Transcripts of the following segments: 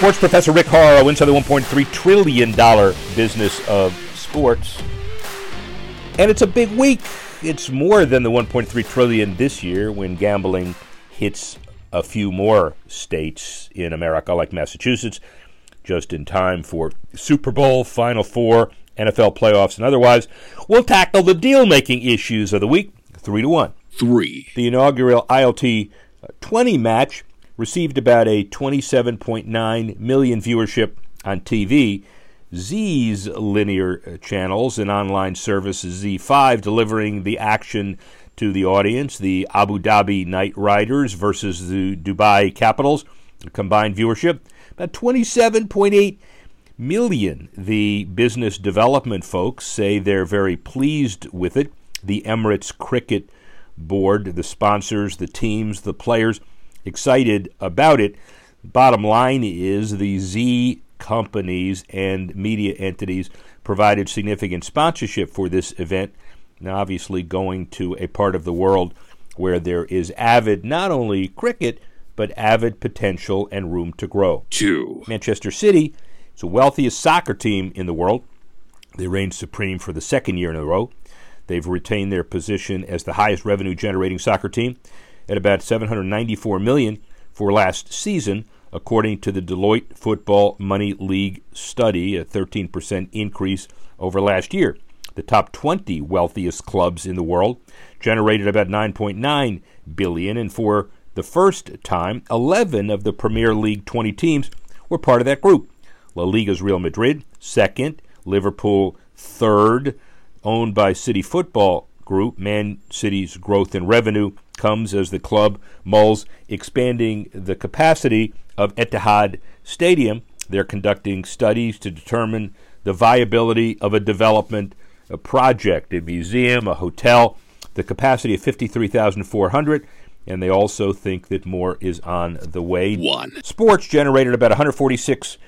Sports professor Rick Horrow inside the $1.3 trillion business of sports. And it's a big week. It's more than the 1.3 trillion this year when gambling hits a few more states in America like Massachusetts just in time for Super Bowl, Final Four, NFL playoffs and otherwise. We'll tackle the deal-making issues of the week 3 to 1. 3. The inaugural ILT 20 match received about a 27.9 million viewership on TV. Zee's linear uh, channels and online service ZEE5 delivering the action to the audience. The Abu Dhabi Knight Riders versus the Dubai Capitals, combined viewership about 27.8 million. The business development folks say they're very pleased with it. The Emirates Cricket Board, the sponsors, the teams, the players excited about it. Bottom line is the Zee companies and media entities provided significant sponsorship for this event. Now, obviously, going to a part of the world where there is avid not only cricket, but avid potential and room to grow. Two. Manchester City is the wealthiest soccer team in the world. They reign supreme for the second year in a row. They've retained their position as the highest revenue generating soccer team at about 794 million for last season, according to the Deloitte Football Money League study, a 13% increase over last year. The top 20 wealthiest clubs in the world generated about 9.9 billion and for the first time 11 of the Premier League 20 teams were part of that group. La Liga's Real Madrid second, Liverpool third, owned by City Football Group. Man City's growth in revenue comes as the club mulls expanding the capacity of Etihad Stadium. They're conducting studies to determine the viability of a development a project, a museum, a hotel, the capacity of 53,400 and they also think that more is on the way. One. Sports generated about 146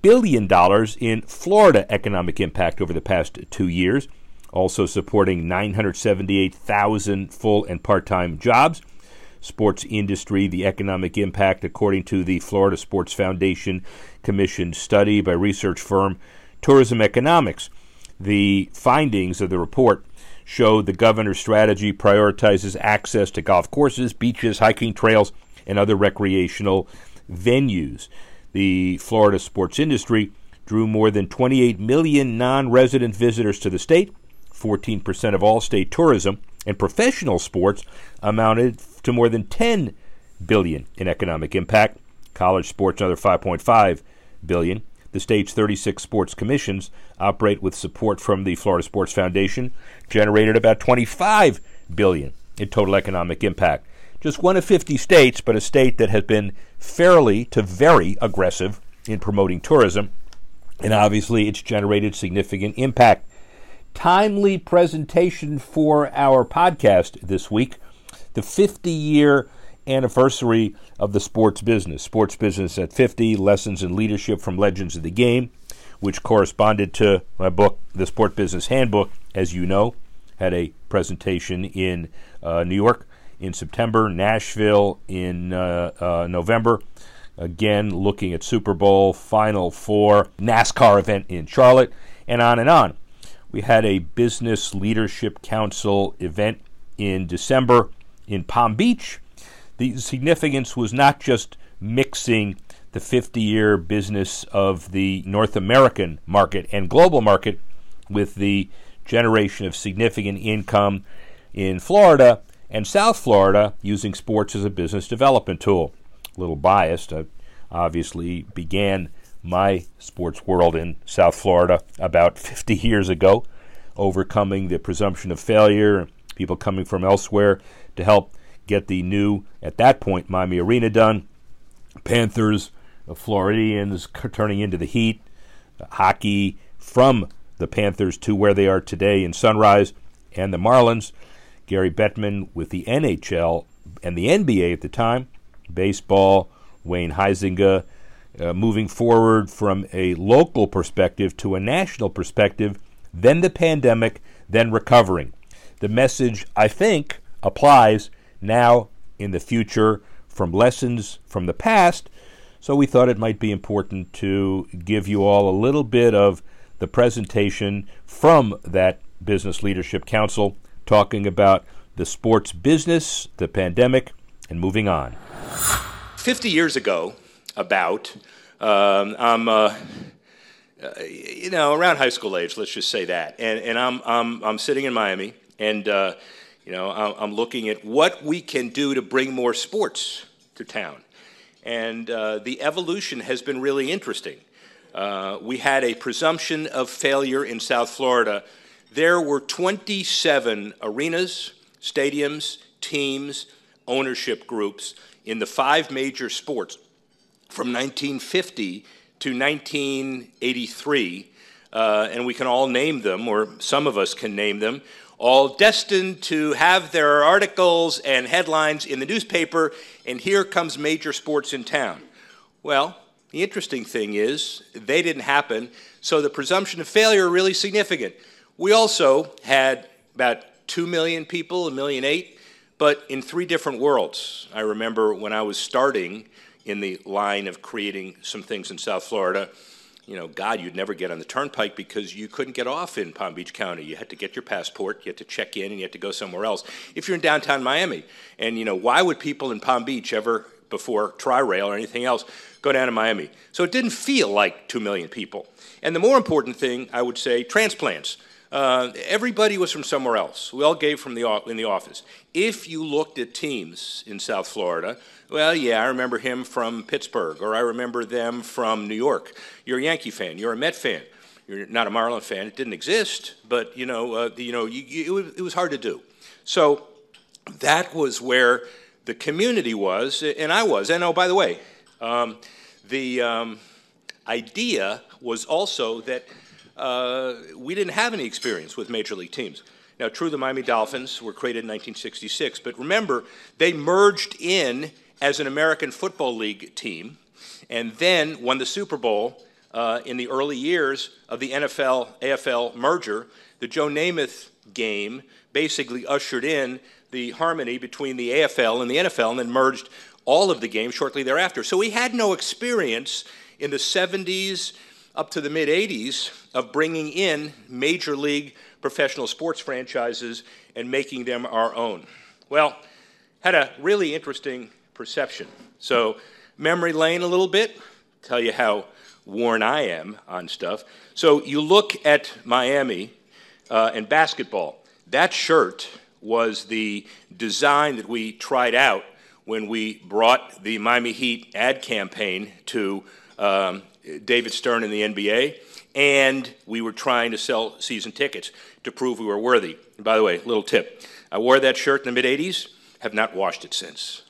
billion dollars in Florida economic impact over the past 2 years also supporting 978,000 full and part time jobs. Sports industry, the economic impact, according to the Florida Sports Foundation commissioned study by research firm Tourism Economics. The findings of the report show the governor's strategy prioritizes access to golf courses, beaches, hiking trails, and other recreational venues. The Florida sports industry drew more than 28 million non resident visitors to the state 14% of all state tourism, and professional sports amounted to more than 10 billion in economic impact. College sports another 5.5 billion. The state's 36 sports commissions operate with support from the Florida Sports Foundation, generated about 25 billion in total economic impact. Just one of 50 states, but a state that has been fairly to very aggressive in promoting tourism, and obviously it's generated significant impact timely presentation for our podcast this week the 50 year anniversary of the sports business. Sports Business at 50 Lessons in Leadership from Legends of the Game, which corresponded to my book, The Sport Business Handbook, as you know. Had a presentation in uh, New York in September, Nashville in uh, uh, November. Again, looking at Super Bowl, Final Four, NASCAR event in Charlotte, and on and on. We had a Business Leadership Council event in December in Palm Beach. The significance was not just mixing the 50 year business of the North American market and global market with the generation of significant income in Florida and South Florida using sports as a business development tool. A little biased. I obviously began my sports world in South Florida about 50 years ago, overcoming the presumption of failure, people coming from elsewhere to help get the new, at that point, Miami Arena done. Panthers uh, Floridians turning into the Heat, uh, hockey from the Panthers to where they are today in Sunrise, and the Marlins. Gary Bettman with the NHL and the NBA at the time, baseball, Wayne Huizenga, uh, moving forward from a local perspective to a national perspective, then the pandemic, then recovering. The message, I think, applies now in the future from lessons from the past. So we thought it might be important to give you all a little bit of the presentation from that Business Leadership Council talking about the sports business, the pandemic, and moving on. 50 years ago, about, um, I'm, uh, you know, around high school age, let's just say that. And, and I'm, I'm, I'm sitting in Miami, and, uh, you know, I'm looking at what we can do to bring more sports to town. And uh, the evolution has been really interesting. Uh, we had a presumption of failure in South Florida. There were 27 arenas, stadiums, teams, ownership groups in the five major sports from 1950 to 1983, uh, and we can all name them, or some of us can name them, all destined to have their articles and headlines in the newspaper, and here comes major sports in town. Well, the interesting thing is they didn't happen, so the presumption of failure really significant. We also had about 2 million people, a million eight, but in three different worlds. I remember when I was starting in the line of creating some things in South Florida. You know, God, you'd never get on the turnpike because you couldn't get off in Palm Beach County. You had to get your passport, you had to check in, and you had to go somewhere else. If you're in downtown Miami, and you know, why would people in Palm Beach ever, before Tri-Rail or anything else, go down to Miami? So it didn't feel like two million people. And the more important thing, I would say, transplants. Uh, everybody was from somewhere else. We all gave from the in the office. If you looked at teams in South Florida, well, yeah, I remember him from Pittsburgh, or I remember them from New York. You're a Yankee fan. You're a Met fan. You're not a Marlin fan. It didn't exist, but you know, uh, you know, you, you, it, was, it was hard to do. So that was where the community was, and I was. And oh, by the way, um, the um, idea was also that uh, we didn't have any experience with major league teams. Now, true, the Miami Dolphins were created in 1966, but remember, they merged in as an American Football League team and then won the Super Bowl uh, in the early years of the NFL AFL merger. The Joe Namath game basically ushered in the harmony between the AFL and the NFL and then merged all of the games shortly thereafter. So we had no experience in the 70s up to the mid 80s of bringing in major league professional sports franchises and making them our own. Well, had a really interesting perception. So, memory lane a little bit, tell you how worn I am on stuff. So, you look at Miami uh, and basketball. That shirt was the design that we tried out when we brought the Miami Heat ad campaign to um, David Stern in the NBA, and we were trying to sell season tickets to prove we were worthy. And by the way, little tip I wore that shirt in the mid 80s, have not washed it since.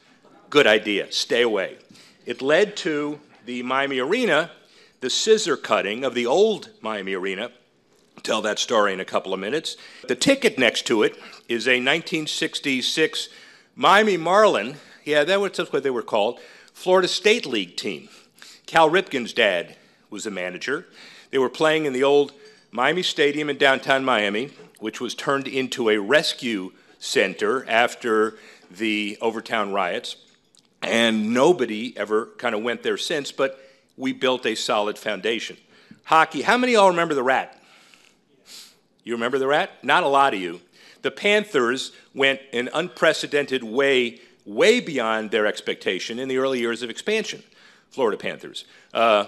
Good idea, stay away. It led to the Miami Arena, the scissor cutting of the old Miami Arena. Tell that story in a couple of minutes. The ticket next to it is a 1966 Miami Marlin, yeah, that was what they were called, Florida State League team. Cal Ripken's dad was the manager. They were playing in the old Miami Stadium in downtown Miami, which was turned into a rescue center after the Overtown riots. And nobody ever kind of went there since, but we built a solid foundation. Hockey, how many of y'all remember the rat? You remember the rat? Not a lot of you. The Panthers went an unprecedented way, way beyond their expectation in the early years of expansion. Florida Panthers, uh,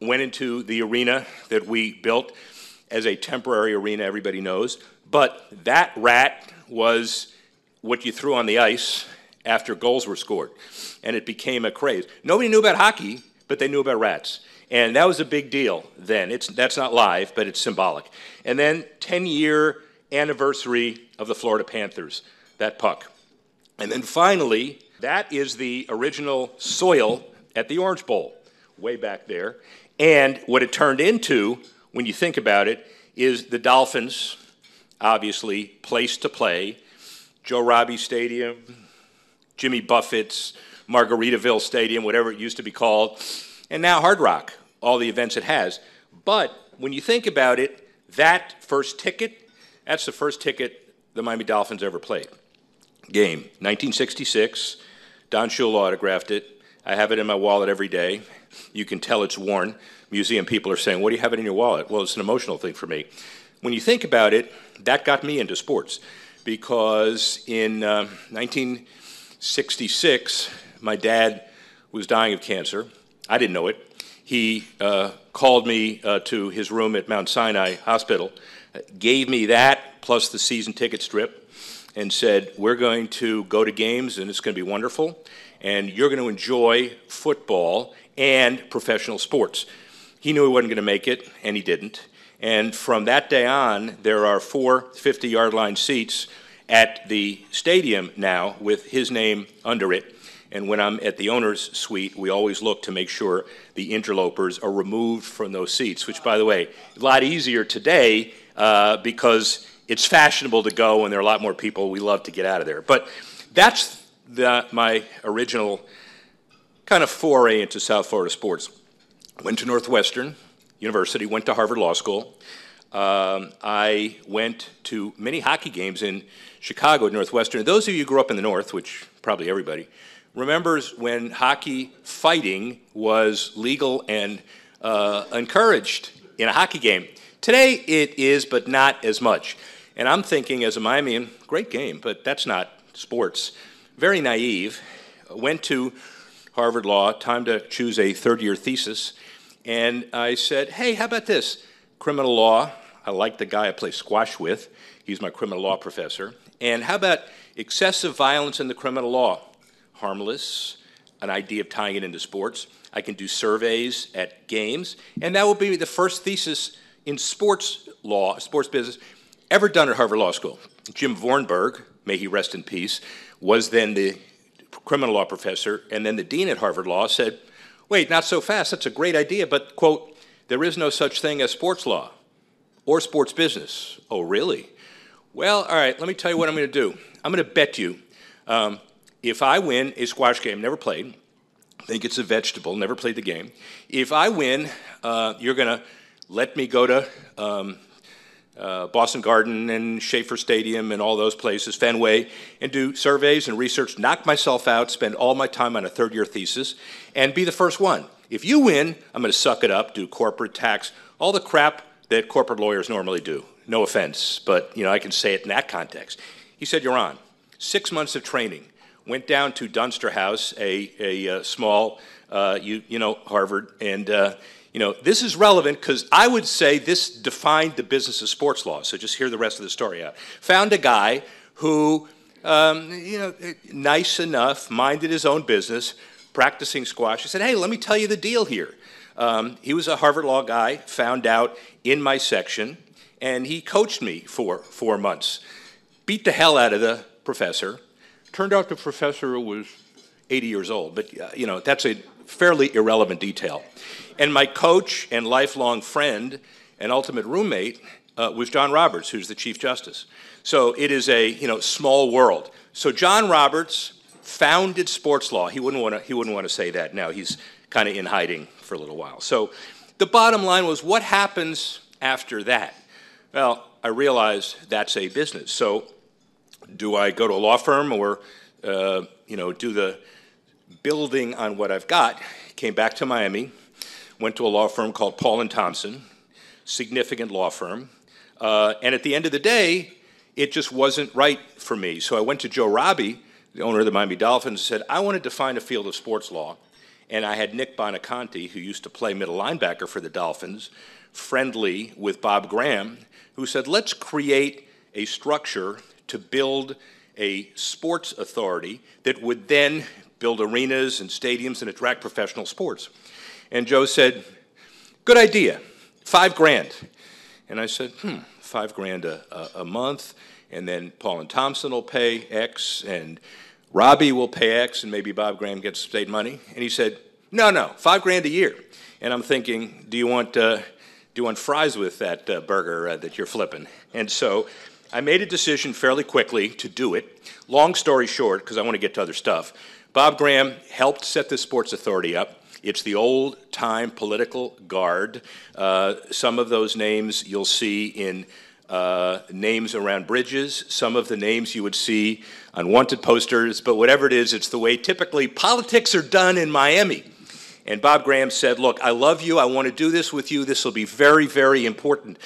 went into the arena that we built as a temporary arena, everybody knows. But that rat was what you threw on the ice after goals were scored. And it became a craze. Nobody knew about hockey, but they knew about rats. And that was a big deal then. It's, that's not live, but it's symbolic. And then 10 year anniversary of the Florida Panthers, that puck. And then finally, that is the original soil at the Orange Bowl. way back there. And what it turned into, when you think about it, is the Dolphins, obviously, place to play, Joe Robbie Stadium, Jimmy Buffett's Margaritaville Stadium, whatever it used to be called, and now Hard Rock, all the events it has. But when you think about it, that first ticket, that's the first ticket the Miami Dolphins ever played. Game, 1966. Don Shula autographed it. I have it in my wallet every day. You can tell it's worn. Museum people are saying, What do you have it in your wallet? Well, it's an emotional thing for me. When you think about it, that got me into sports because in uh, 1966, my dad was dying of cancer. I didn't know it. He uh, called me uh, to his room at Mount Sinai Hospital, gave me that plus the season ticket strip, and said, We're going to go to games and it's going to be wonderful and you're going to enjoy football and professional sports. He knew he wasn't going to make it, and he didn't. And from that day on, there are four 50 yard line seats at the stadium now with his name under it. And when I'm at the owner's suite, we always look to make sure the interlopers are removed from those seats, which, by the way, a lot easier today uh, because it's fashionable to go and there are a lot more people. We love to get out of there. But that's the, my original kind of foray into South Florida sports. Went to Northwestern University, went to Harvard Law School. Um, I went to many hockey games in Chicago at Northwestern. Those of you who grew up in the North, which probably everybody, remembers when hockey fighting was legal and uh, encouraged in a hockey game. Today it is, but not as much. And I'm thinking, as a Miamian, great game, but that's not sports very naive, went to Harvard Law, time to choose a third year thesis, and I said, hey, how about this? Criminal law. I like the guy I play squash with. He's my criminal law professor. And how about excessive violence in the criminal law? Harmless, an idea of tying it into sports. I can do surveys at games, and that will be the first thesis in sports law, sports business, ever done at Harvard Law School. Jim Vorenberg, may he rest in peace, was then the criminal law professor, and then the dean at Harvard Law said, Wait, not so fast. That's a great idea, but, quote, there is no such thing as sports law or sports business. Oh, really? Well, all right, let me tell you what I'm going to do. I'm going to bet you um, if I win a squash game, never played, think it's a vegetable, never played the game. If I win, uh, you're going to let me go to um, uh, Boston Garden and Schaefer Stadium and all those places, Fenway, and do surveys and research, knock myself out, spend all my time on a third year thesis, and be the first one. If you win, I'm going to suck it up, do corporate tax, all the crap that corporate lawyers normally do. No offense, but you know I can say it in that context. He said, "You're on." Six months of training. Went down to Dunster House, a, a, uh, small, uh, you, you know, Harvard, and uh, you know, this is relevant because I would say this defined the business of sports law. So just hear the rest of the story out. Found a guy who, um, you know, nice enough, minded his own business, practicing squash. He said, hey, let me tell you the deal here. Um, he was a Harvard Law guy, found out in my section, and he coached me for four months. Beat the hell out of the professor. Turned out the professor was 80 years old, but uh, you know that's a fairly irrelevant detail. And my coach and lifelong friend and ultimate roommate uh, was John Roberts, who's the Chief Justice. So it is a you know small world. So John Roberts founded sports law. He wouldn't want to he wouldn't want to say that now. He's kind of in hiding for a little while. So the bottom line was what happens after that? Well, I realize that's a business. So do I go to a law firm or uh, you know do the building on what I've got? Came back to Miami went to a law firm called Paul and Thomson, significant law firm. Uh, and at the end of the day, it just wasn't right for me. So I went to Joe Robbie, the owner of the Miami Dolphins, and said, I want to define a field of sports law. And I had Nick Buoniconti, who used to play middle linebacker for the Dolphins, friendly with Bob Graham, who said, let's create a structure to build a sports authority that would then build arenas and stadiums and attract professional sports. And Joe said, Good idea, five grand. And I said, Hmm, five grand a, a, a month, and then Paul and Thomson will pay X, and Robbie will pay X, and maybe Bob Graham gets state money. And he said, No, no, five grand a year. And I'm thinking, do you want, uh, do you want fries with that uh, burger uh, that you're flipping? And so I made a decision fairly quickly to do it. Long story short, because I want to get to other stuff, Bob Graham helped set the Sports Authority up. It's the old time political guard. Uh, some of those names you'll see in uh, names around bridges, some of the names you would see on wanted posters, but whatever it is, it's the way typically politics are done in Miami. And Bob Graham said, Look, I love you. I want to do this with you. This will be very, very important.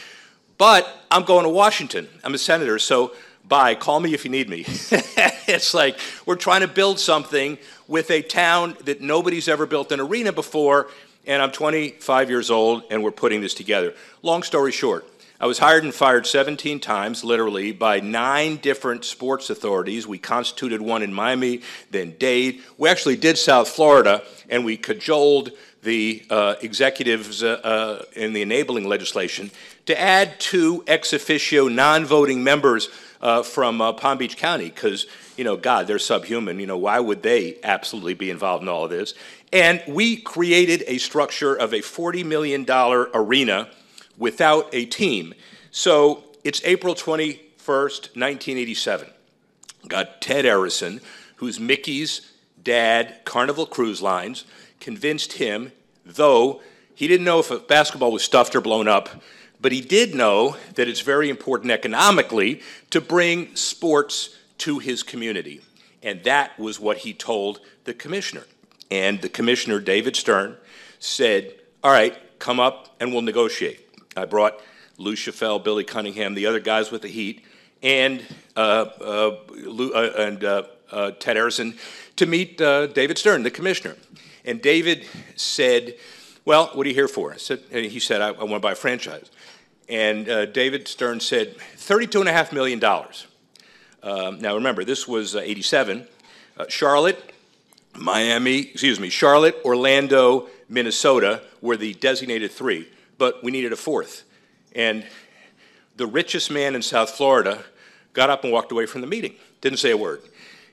But I'm going to Washington. I'm a senator, so bye. Call me if you need me. it's like we're trying to build something with a town that nobody's ever built an arena before, and I'm 25 years old, and we're putting this together. Long story short, I was hired and fired 17 times, literally, by nine different sports authorities. We constituted one in Miami, then Dade. We actually did South Florida, and we cajoled the uh, executives uh, uh, in the enabling legislation to add two ex officio non voting members uh, from uh, Palm Beach County, because, you know, God, they're subhuman. You know, why would they absolutely be involved in all of this? And we created a structure of a $40 million arena without a team. So it's April 21st, 1987. Got Ted Arison, who's Mickey's dad, Carnival Cruise Lines, convinced him, though he didn't know if a basketball was stuffed or blown up, but he did know that it's very important economically to bring sports to his community. And that was what he told the commissioner. And the commissioner, David Stern, said, All right, come up and we'll negotiate. I brought Lou Schaffel, Billy Cunningham, the other guys with the Heat, and uh, uh, Lou, uh, and uh, uh, Ted Arison to meet uh, David Stern, the commissioner. And David said, "Well, what are you here for?" I said, he said, "I, I want to buy a franchise." And uh, David Stern said, "32 and a half million dollars." Um, now remember, this was uh, '87. Uh, Charlotte, Miami, excuse me, Charlotte, Orlando, Minnesota were the designated three but we needed a fourth. And the richest man in South Florida got up and walked away from the meeting, didn't say a word.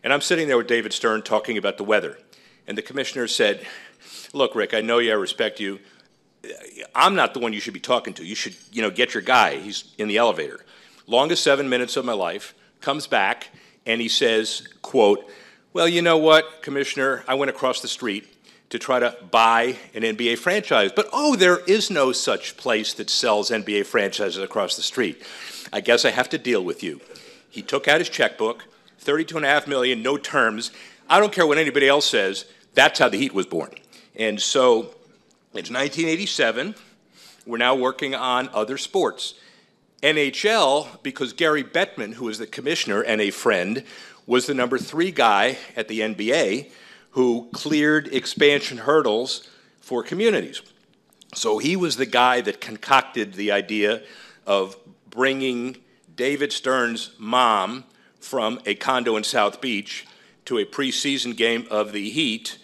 And I'm sitting there with David Stern talking about the weather. And the commissioner said, Look, Rick, I know you, I respect you. I'm not the one you should be talking to. You should, you know, get your guy. He's in the elevator. Longest seven minutes of my life, comes back, and he says, quote, Well, you know what, Commissioner, I went across the street to try to buy an NBA franchise. But oh, there is no such place that sells NBA franchises across the street. I guess I have to deal with you. He took out his checkbook, 32 and a half million, no terms. I don't care what anybody else says. That's how the Heat was born. And so it's 1987. We're now working on other sports. NHL, because Gary Bettman, who was the commissioner and a friend, was the number three guy at the NBA who cleared expansion hurdles for communities. So he was the guy that concocted the idea of bringing David Stern's mom from a condo in South Beach to a preseason game of the Heat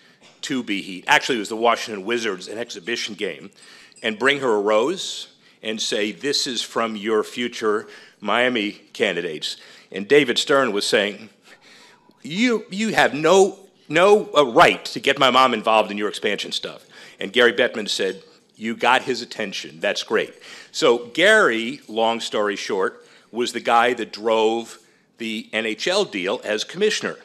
to be Heat. Actually, it was the Washington Wizards, an exhibition game, and bring her a rose and say, This is from your future Miami candidates. And David Stern was saying, You, you have no no uh, right to get my mom involved in your expansion stuff. And Gary Bettman said, You got his attention. That's great. So, Gary, long story short, was the guy that drove the NHL deal as commissioner.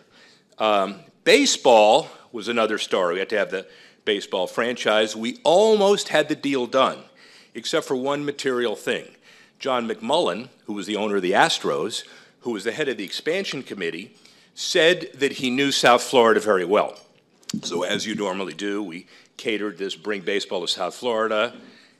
Um, baseball was another star. We had to have the baseball franchise. We almost had the deal done, except for one material thing. John McMullen, who was the owner of the Astros, who was the head of the expansion committee, said that he knew South Florida very well. So, as you normally do, we catered this Bring Baseball to South Florida,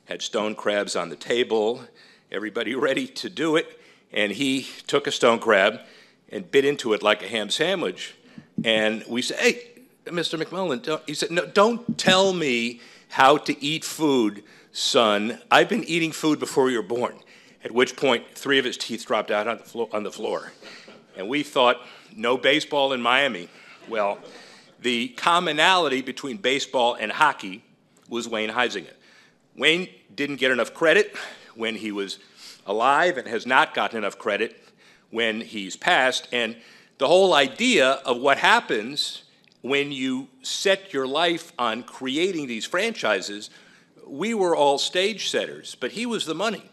had stone crabs on the table, everybody ready to do it, and he took a stone crab and bit into it like a ham sandwich. And we said, Hey, Mr. McMullen, he said, No, don't tell me how to eat food, son. I've been eating food before you were born. At which point, three of his teeth dropped out on the, flo- on the floor. And we thought, no baseball in Miami. Well, the commonality between baseball and hockey was Wayne Huizenga. Wayne didn't get enough credit when he was alive and has not gotten enough credit when he's passed. And the whole idea of what happens when you set your life on creating these franchises, we were all stage setters, but he was the money.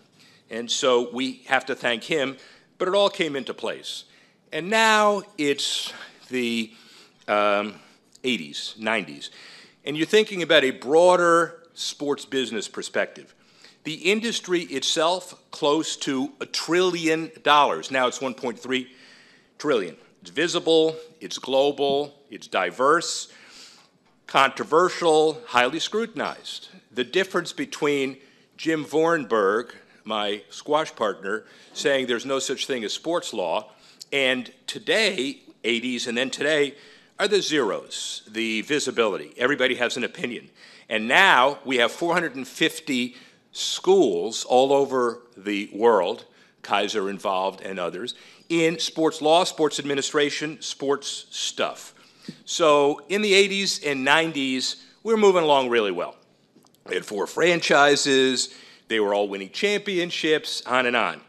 And so we have to thank him, but it all came into place. And now it's the um, 80s, 90s, and you're thinking about a broader sports business perspective. The industry itself, close to a trillion dollars. Now it's 1.3 trillion. It's visible, it's global, it's diverse, controversial, highly scrutinized. The difference between Jim Vorenberg, my squash partner, saying there's no such thing as sports law, and today, 80s and then today, are the zeros, the visibility. Everybody has an opinion. And now we have 450 schools all over the world, Keiser involved and others, in sports law, sports administration, sports stuff. So in the 80s and 90s, we were moving along really well. We had four franchises, they were all winning championships, on and on.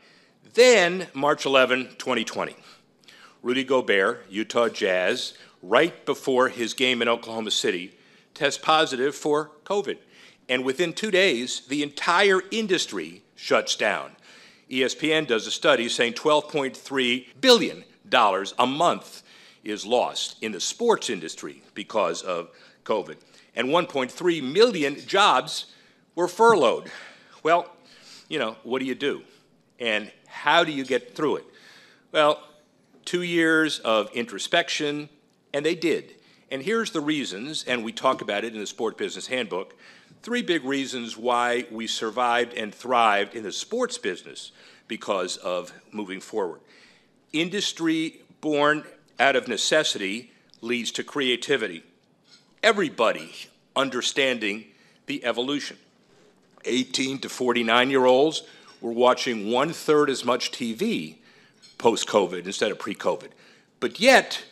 Then, March 11, 2020, Rudy Gobert, Utah Jazz, right before his game in Oklahoma City, test positive for COVID. And within two days, the entire industry shuts down. ESPN does a study saying $12.3 billion a month is lost in the sports industry because of COVID. And 1.3 million jobs were furloughed. Well, you know, what do you do? And how do you get through it? Well, two years of introspection, and they did. And here's the reasons, and we talk about it in the Sport Business Handbook three big reasons why we survived and thrived in the sports business because of moving forward. Industry born out of necessity leads to creativity. Everybody understanding the evolution. 18 to 49 year olds were watching one third as much TV post COVID instead of pre COVID. But yet,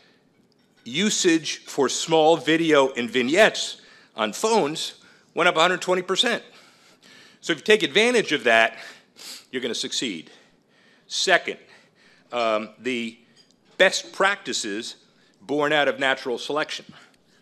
usage for small video and vignettes on phones went up 120%. So if you take advantage of that, you're going to succeed. Second, um, the best practices born out of natural selection,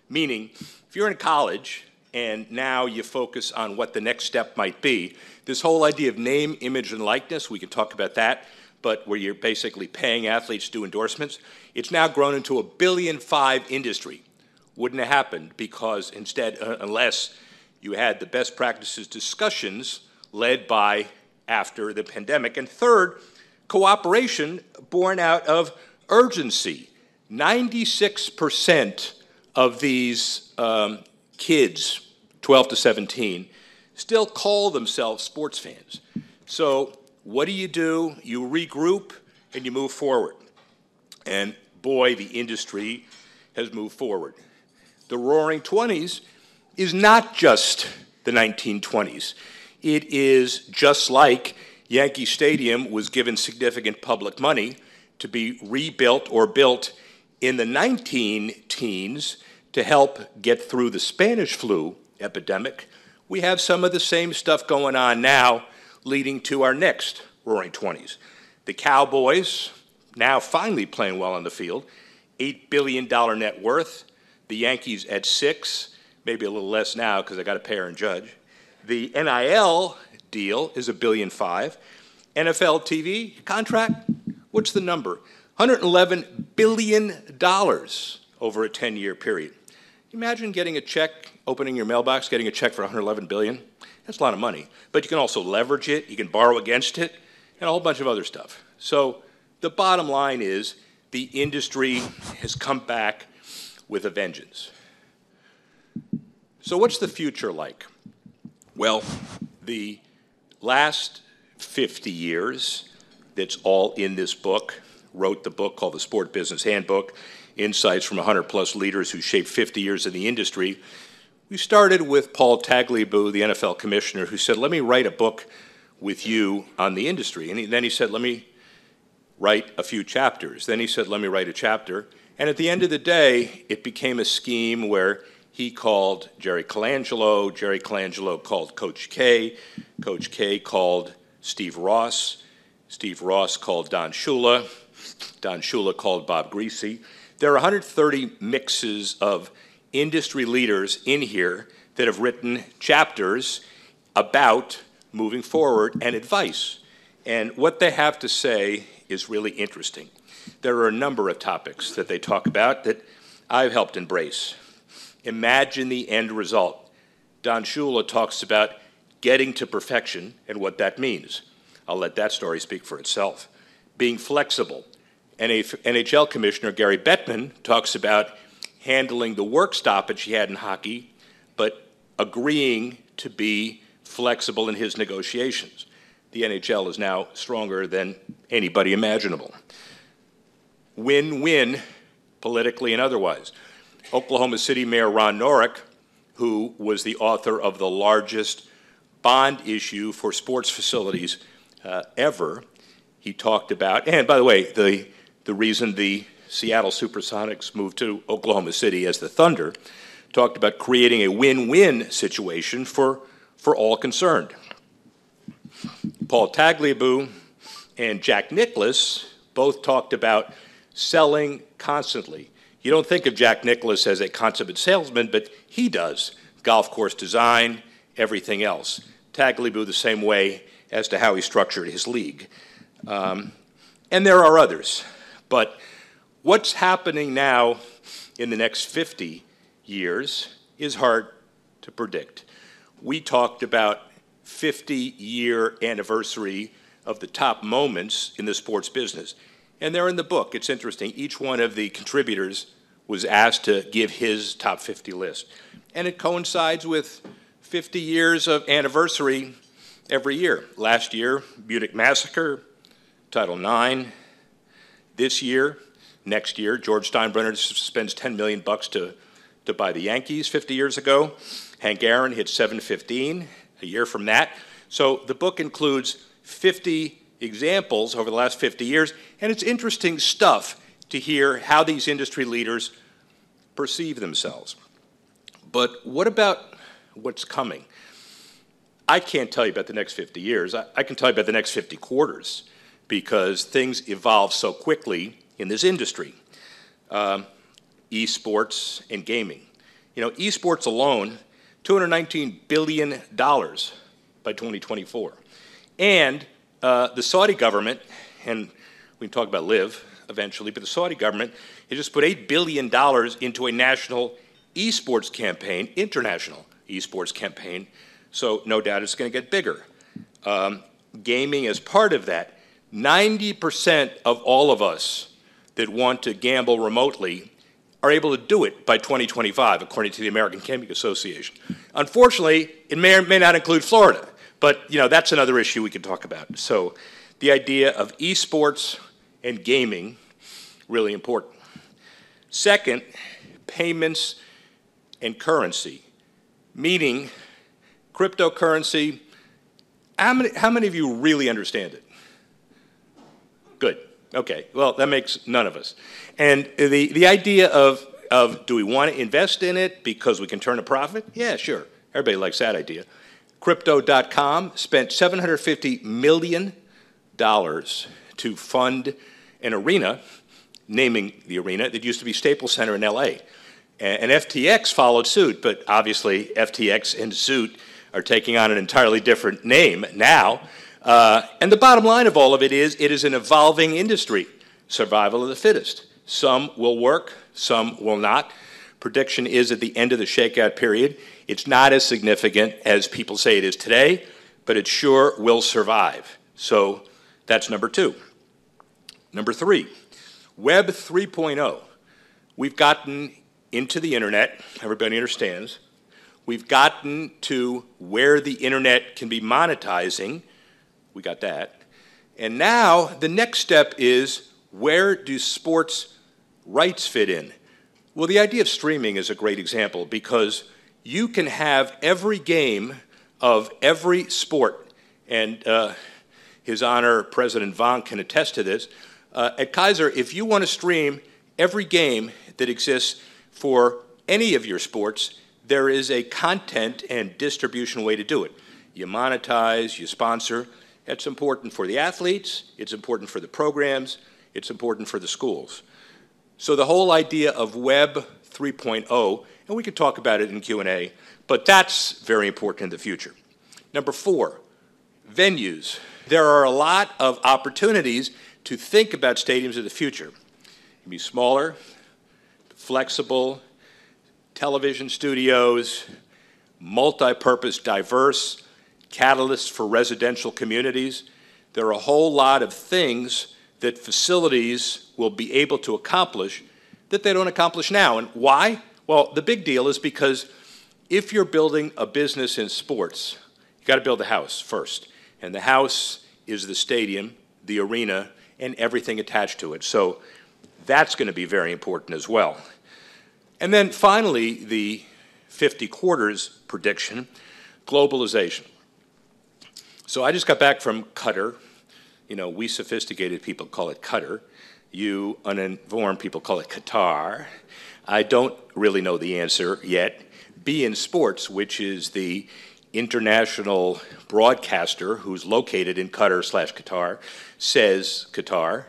meaning if you're in college and now you focus on what the next step might be, this whole idea of name, image, and likeness, we can talk about that, but where you're basically paying athletes to do endorsements, it's now grown into a billion five industry. Wouldn't have happened because instead, uh, unless you had the best practices discussions led by after the pandemic. And third, cooperation born out of urgency. 96% of these um, kids, 12 to 17, still call themselves sports fans. So, what do you do? You regroup and you move forward. And boy, the industry has moved forward. The roaring 20s is not just the 1920s. It is just like Yankee Stadium was given significant public money to be rebuilt or built in the 19 teens to help get through the Spanish flu epidemic. We have some of the same stuff going on now, leading to our next roaring 20s. The Cowboys, now finally playing well on the field, $8 billion net worth. The Yankees at six, maybe a little less now because I got to pay Aaron Judge. The NIL deal is a billion five. NFL TV contract, what's the number? 111 billion dollars over a 10-year period. Imagine getting a check, opening your mailbox, getting a check for 111 billion. That's a lot of money. But you can also leverage it, you can borrow against it, and a whole bunch of other stuff. So the bottom line is the industry has come back with a vengeance. So what's the future like? Well, the last 50 years, that's all in this book, wrote the book called The Sport Business Handbook, Insights from 100 plus leaders who shaped 50 years in the industry. We started with Paul Tagliabue, the NFL commissioner, who said, Let me write a book with you on the industry. And he, then he said, Let me write a few chapters. Then he said, Let me write a chapter. And at the end of the day, it became a scheme where he called Jerry Colangelo. Jerry Colangelo called Coach K. Coach K called Steve Ross. Steve Ross called Don Shula. Don Shula called Bob Griese. There are 130 mixes of industry leaders in here that have written chapters about moving forward and advice. And what they have to say is really interesting. There are a number of topics that they talk about that I've helped embrace. Imagine the end result. Don Shula talks about getting to perfection and what that means. I'll let that story speak for itself. Being flexible. NHL Commissioner Gary Bettman talks about handling the work stoppage he had in hockey, but agreeing to be flexible in his negotiations. The NHL is now stronger than anybody imaginable. Win win, politically and otherwise. Oklahoma City Mayor Ron Norick, who was the author of the largest bond issue for sports facilities uh, ever, he talked about, and by the way, the, the reason the Seattle Supersonics moved to Oklahoma City as the Thunder, talked about creating a win win situation for, for all concerned. Paul Tagliabue and Jack Nicklaus both talked about selling constantly. You don't think of Jack Nicklaus as a consummate salesman, but he does. Golf course design, everything else. Tagliabue the same way as to how he structured his league. Um, and there are others. But what's happening now in the next 50 years is hard to predict. We talked about 50 year anniversary of the top moments in the sports business. And they're in the book. It's interesting. Each one of the contributors was asked to give his top 50 list. And it coincides with 50 years of anniversary every year. Last year, Munich Massacre, Title IX. This year, next year, George Steinbrenner spends 10 million bucks to, to buy the Yankees 50 years ago. Hank Aaron hit 715 a year from that. So the book includes 50 examples over the last 50 years, and it's interesting stuff to hear how these industry leaders perceive themselves. But what about what's coming? I can't tell you about the next 50 years. I, I, can tell you about the next 50 quarters because things evolve so quickly in this industry. Um, esports and gaming. You know, esports alone, $219 billion by 2024. And uh, the Saudi government, and we can talk about live eventually, but the Saudi government has just put $8 billion into a national esports campaign, international esports campaign. So no doubt it's going to get bigger. Um, gaming is part of that. 90% of all of us that want to gamble remotely are able to do it by 2025, according to the American Gaming Association. Unfortunately, it may or may not include Florida. But you know, that's another issue we can talk about. So the idea of esports and gaming, really important. Second, payments and currency, meaning cryptocurrency. How many, how many of you really understand it? Good. Okay. Well, that makes none of us. And the, the idea of, of do we want to invest in it because we can turn a profit? Yeah, sure. Everybody likes that idea. Crypto.com spent $750 million to fund an arena, naming the arena, that used to be Staples Center in LA. And FTX followed suit, but obviously FTX and Zoot are taking on an entirely different name now. Uh, and the bottom line of all of it is it is an evolving industry, survival of the fittest. Some will work, some will not. Prediction is at the end of the shakeout period, it's not as significant as people say it is today, but it sure will survive. So that's number two. Number three, Web 3.0. We've gotten into the internet, everybody understands. We've gotten to where the internet can be monetizing. We got that. And now the next step is where do sports rights fit in? Well, the idea of streaming is a great example because you can have every game of every sport, and uh, His Honor President Von can attest to this. Uh, at Keiser, if you want to stream every game that exists for any of your sports, there is a content and distribution way to do it. You monetize, you sponsor. It's important for the athletes, it's important for the programs, it's important for the schools. So the whole idea of Web 3.0, and we could talk about it in Q&A, but that's very important in the future. Number four, venues. There are a lot of opportunities to think about stadiums of the future. It can be smaller, flexible, television studios, multi-purpose, diverse, catalysts for residential communities. There are a whole lot of things that facilities will be able to accomplish that they don't accomplish now. And why? Well, the big deal is because if you're building a business in sports, you got to build a house first. And the house is the stadium, the arena, and everything attached to it. So that's going to be very important as well. And then finally, the 50 quarters prediction globalization. So I just got back from Qatar. You know, we sophisticated people call it Qatar. You uninformed people call it Qatar. I don't really know the answer yet. beIN Sports, which is the international broadcaster who's located in Qatar slash Qatar, says Qatar.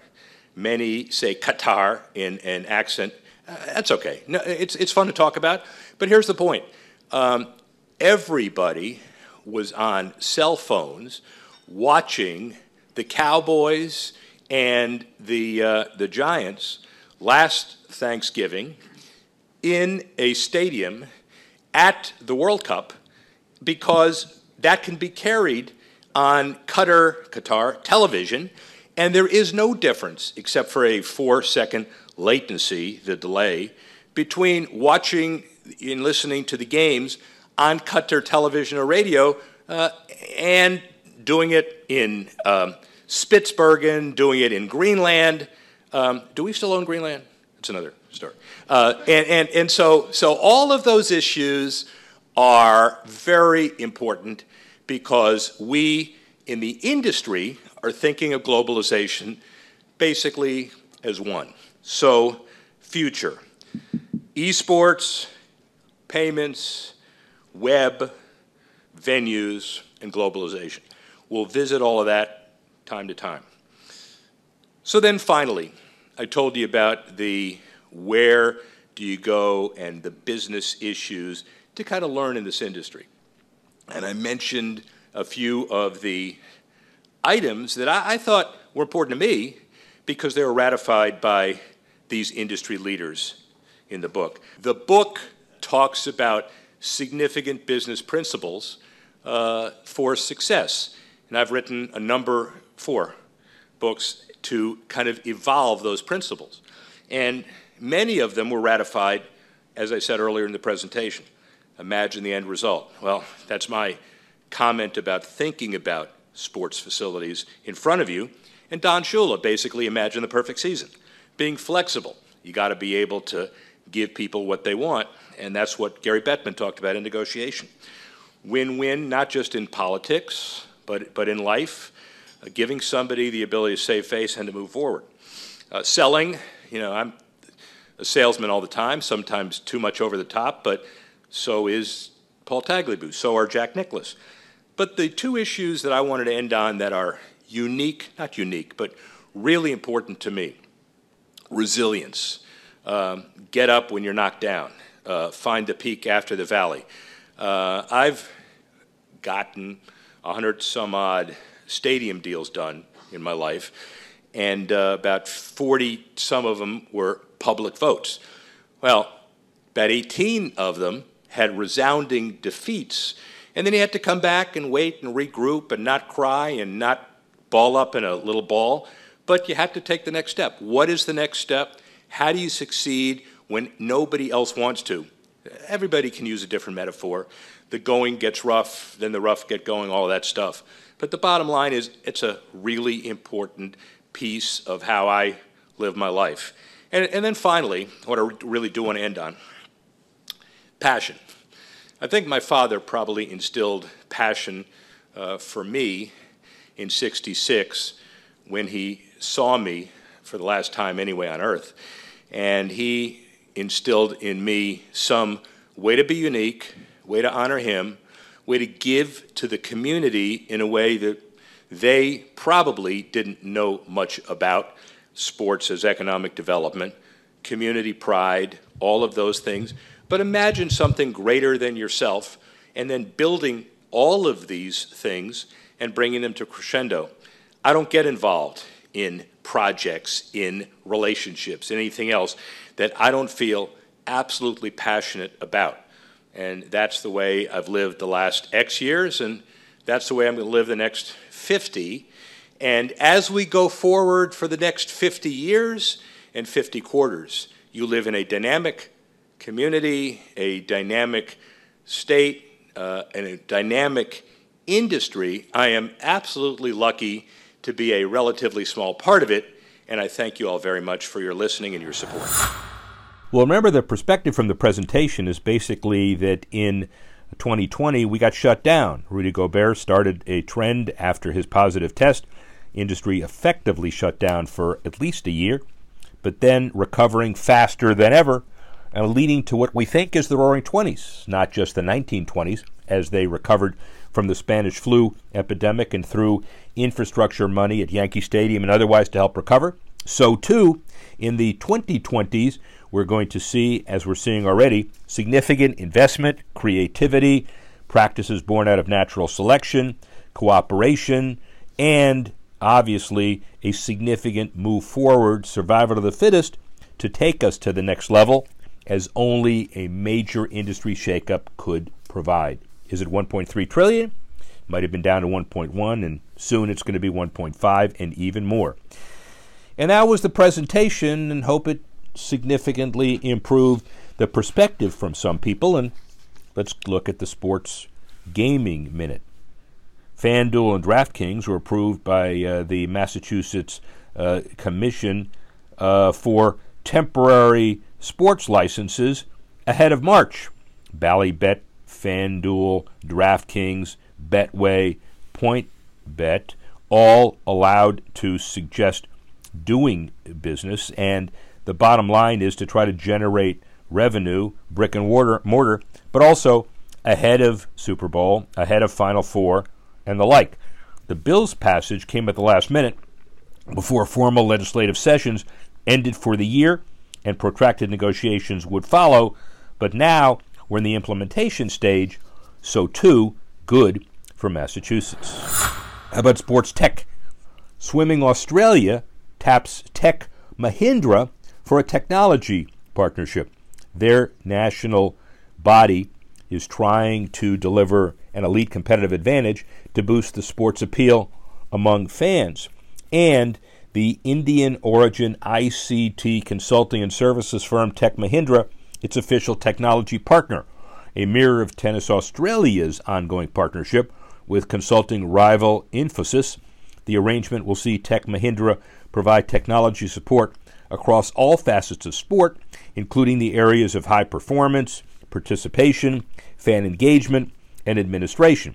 Many say Qatar in an accent. That's okay. No, it's, it's fun to talk about. But here's the point um, everybody was on cell phones watching the Cowboys and the, uh, the Giants last Thanksgiving in a stadium at the World Cup because that can be carried on Qatar, Qatar television, and there is no difference except for a four second latency, the delay, between watching and listening to the games on Qatar television or radio uh, and doing it in um, Spitsbergen, doing it in Greenland. Um, do we still own Greenland? That's another story. Uh, and, and, and so, so all of those issues are very important because we in the industry are thinking of globalization basically as one. So, future, esports, payments, web, venues, and globalization. We'll visit all of that time to time. So then finally, I told you about the where do you go and the business issues to kind of learn in this industry. And I mentioned a few of the items that I, I thought were important to me because they were ratified by these industry leaders in the book. The book talks about significant business principles uh, for success. And I've written a number, four books, to kind of evolve those principles. And many of them were ratified, as I said earlier in the presentation. Imagine the end result. Well, that's my comment about thinking about sports facilities in front of you. And Don Shula basically imagine the perfect season. Being flexible. You got to be able to give people what they want, and that's what Gary Bettman talked about in negotiation. Win-win, not just in politics, but, but in life, uh, giving somebody the ability to save face and to move forward. Uh, selling, you know, I'm a salesman all the time, sometimes too much over the top, but so is Paul Tagliabue, so are Jack Nicklaus. But the two issues that I wanted to end on that are unique, not unique, but really important to me resilience. Um, get up when you're knocked down, uh, find the peak after the valley. Uh, I've gotten a 100 some odd stadium deals done in my life, and uh, about 40 some of them were public votes. Well, about 18 of them had resounding defeats, and then you had to come back and wait and regroup and not cry and not ball up in a little ball, but you have to take the next step. What is the next step? How do you succeed when nobody else wants to? Everybody can use a different metaphor. The going gets rough, then the rough get going, all that stuff. But the bottom line is it's a really important piece of how I live my life. And, and then finally, what I really do want to end on passion. I think my father probably instilled passion uh, for me in 66 when he saw me for the last time anyway on earth. And he instilled in me some way to be unique, way to honor him, way to give to the community in a way that they probably didn't know much about sports as economic development, community pride, all of those things. But imagine something greater than yourself and then building all of these things and bringing them to crescendo. I don't get involved in projects, in relationships, anything else that I don't feel absolutely passionate about. And that's the way I've lived the last X years, and that's the way I'm going to live the next 50. And as we go forward for the next 50 years and 50 quarters, you live in a dynamic community, a dynamic state, uh, and a dynamic industry. I am absolutely lucky to be a relatively small part of it, and I thank you all very much for your listening and your support. Well, remember the perspective from the presentation is basically that in 2020 we got shut down. Rudy Gobert started a trend after his positive test. Industry effectively shut down for at least a year, but then recovering faster than ever and leading to what we think is the roaring 20s, not just the 1920s, as they recovered from the Spanish flu epidemic and through infrastructure money at Yankee Stadium and otherwise to help recover. So, too, in the 2020s, we're going to see, as we're seeing already, significant investment, creativity, practices born out of natural selection, cooperation, and obviously a significant move forward, survival of the fittest, to take us to the next level as only a major industry shakeup could provide. Is it 1.3 trillion? Might have been down to 1.1 and soon it's going to be 1.5 and even more. And that was the presentation and hope it significantly improved the perspective from some people and let's look at the sports gaming minute. FanDuel and DraftKings were approved by uh, the Massachusetts uh, Commission uh, for temporary sports licenses ahead of March. Ballybet, FanDuel, DraftKings, Betway, PointsBet, all allowed to suggest doing business. And the bottom line is to try to generate revenue, brick and mortar, mortar but also ahead of Super Bowl, ahead of Final Four, and the like. The bill's passage came at the last minute before formal legislative sessions ended for the year and protracted negotiations would follow, but now we're in the implementation stage, so too good for Massachusetts. How about sports tech? Swimming Australia taps Tech Mahindra for a technology partnership. Their national body is trying to deliver an elite competitive advantage to boost the sport's appeal among fans. And the Indian origin ICT consulting and services firm Tech Mahindra, its official technology partner, a mirror of Tennis Australia's ongoing partnership with consulting rival Infosys. The arrangement will see Tech Mahindra provide technology support across all facets of sport, including the areas of high performance, participation, fan engagement, and administration.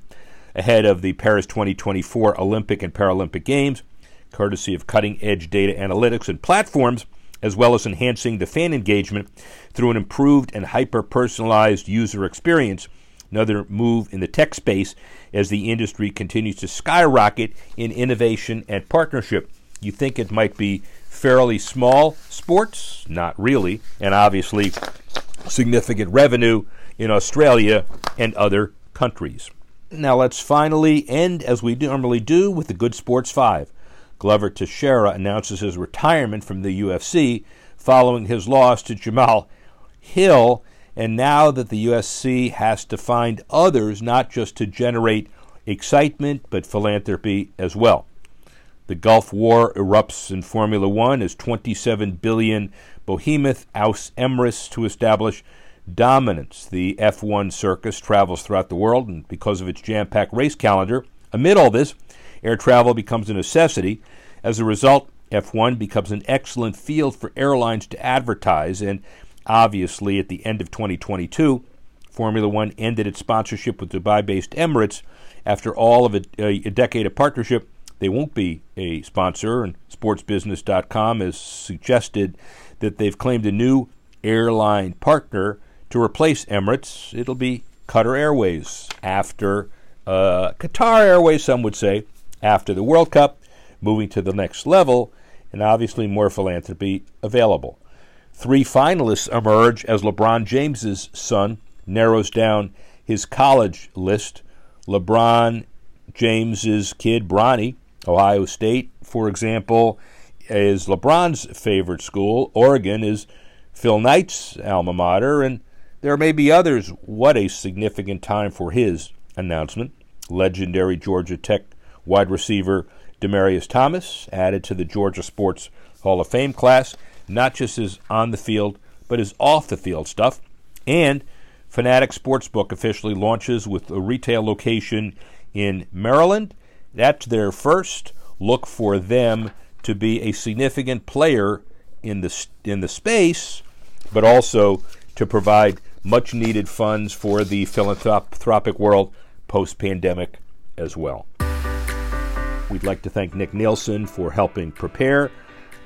Ahead of the Paris 2024 Olympic and Paralympic Games, courtesy of cutting edge data analytics and platforms, as well as enhancing the fan engagement through an improved and hyper personalized user experience. Another move in the tech space as the industry continues to skyrocket in innovation and partnership. You think it might be fairly small sports? Not really. And obviously, significant revenue in Australia and other countries. Now, let's finally end as we normally do with the Good Sports 5. Glover Teixeira announces his retirement from the UFC following his loss to Jamahal Hill, and now that the UFC has to find others not just to generate excitement but philanthropy as well. The Gulf War erupts in Formula One as 27 billion behemoth oust Emirates to establish dominance. The F1 circus travels throughout the world, and because of its jam packed race calendar, amid all this, air travel becomes a necessity. As a result, F1 becomes an excellent field for airlines to advertise, and obviously, at the end of 2022, Formula One ended its sponsorship with Dubai based Emirates. After all of a, a, decade of partnership, they won't be a sponsor, and sportsbusiness.com has suggested that they've claimed a new airline partner to replace Emirates. It'll be Qatar Airways after uh, Qatar Airways, some would say, after the World Cup, moving to the next level, and obviously more philanthropy available. Three finalists emerge as LeBron James's son narrows down his college list. LeBron James's kid, Bronny, Ohio State, for example, is LeBron's favorite school. Oregon is Phil Knight's alma mater, and there may be others. What a significant time for his announcement. Legendary Georgia Tech wide receiver Demaryius Thomas added to the Georgia Sports Hall of Fame class, not just his on the field, but his off the field stuff. And Fanatics Sportsbook officially launches with a retail location in Maryland. That's their first. Look for them to be a significant player in the in the space, but also to provide much needed funds for the philanthropic world post pandemic as well. We'd like to thank Nick Nielsen for helping prepare.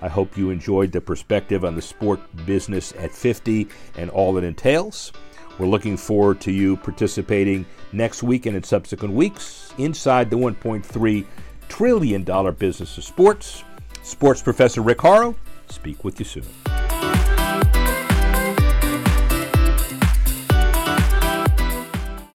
I hope you enjoyed the perspective on the sport business at 50 and all it entails. We're looking forward to you participating next week and in subsequent weeks inside the $1.3 trillion business of sports. Sports professor Rick Horrow, speak with you soon.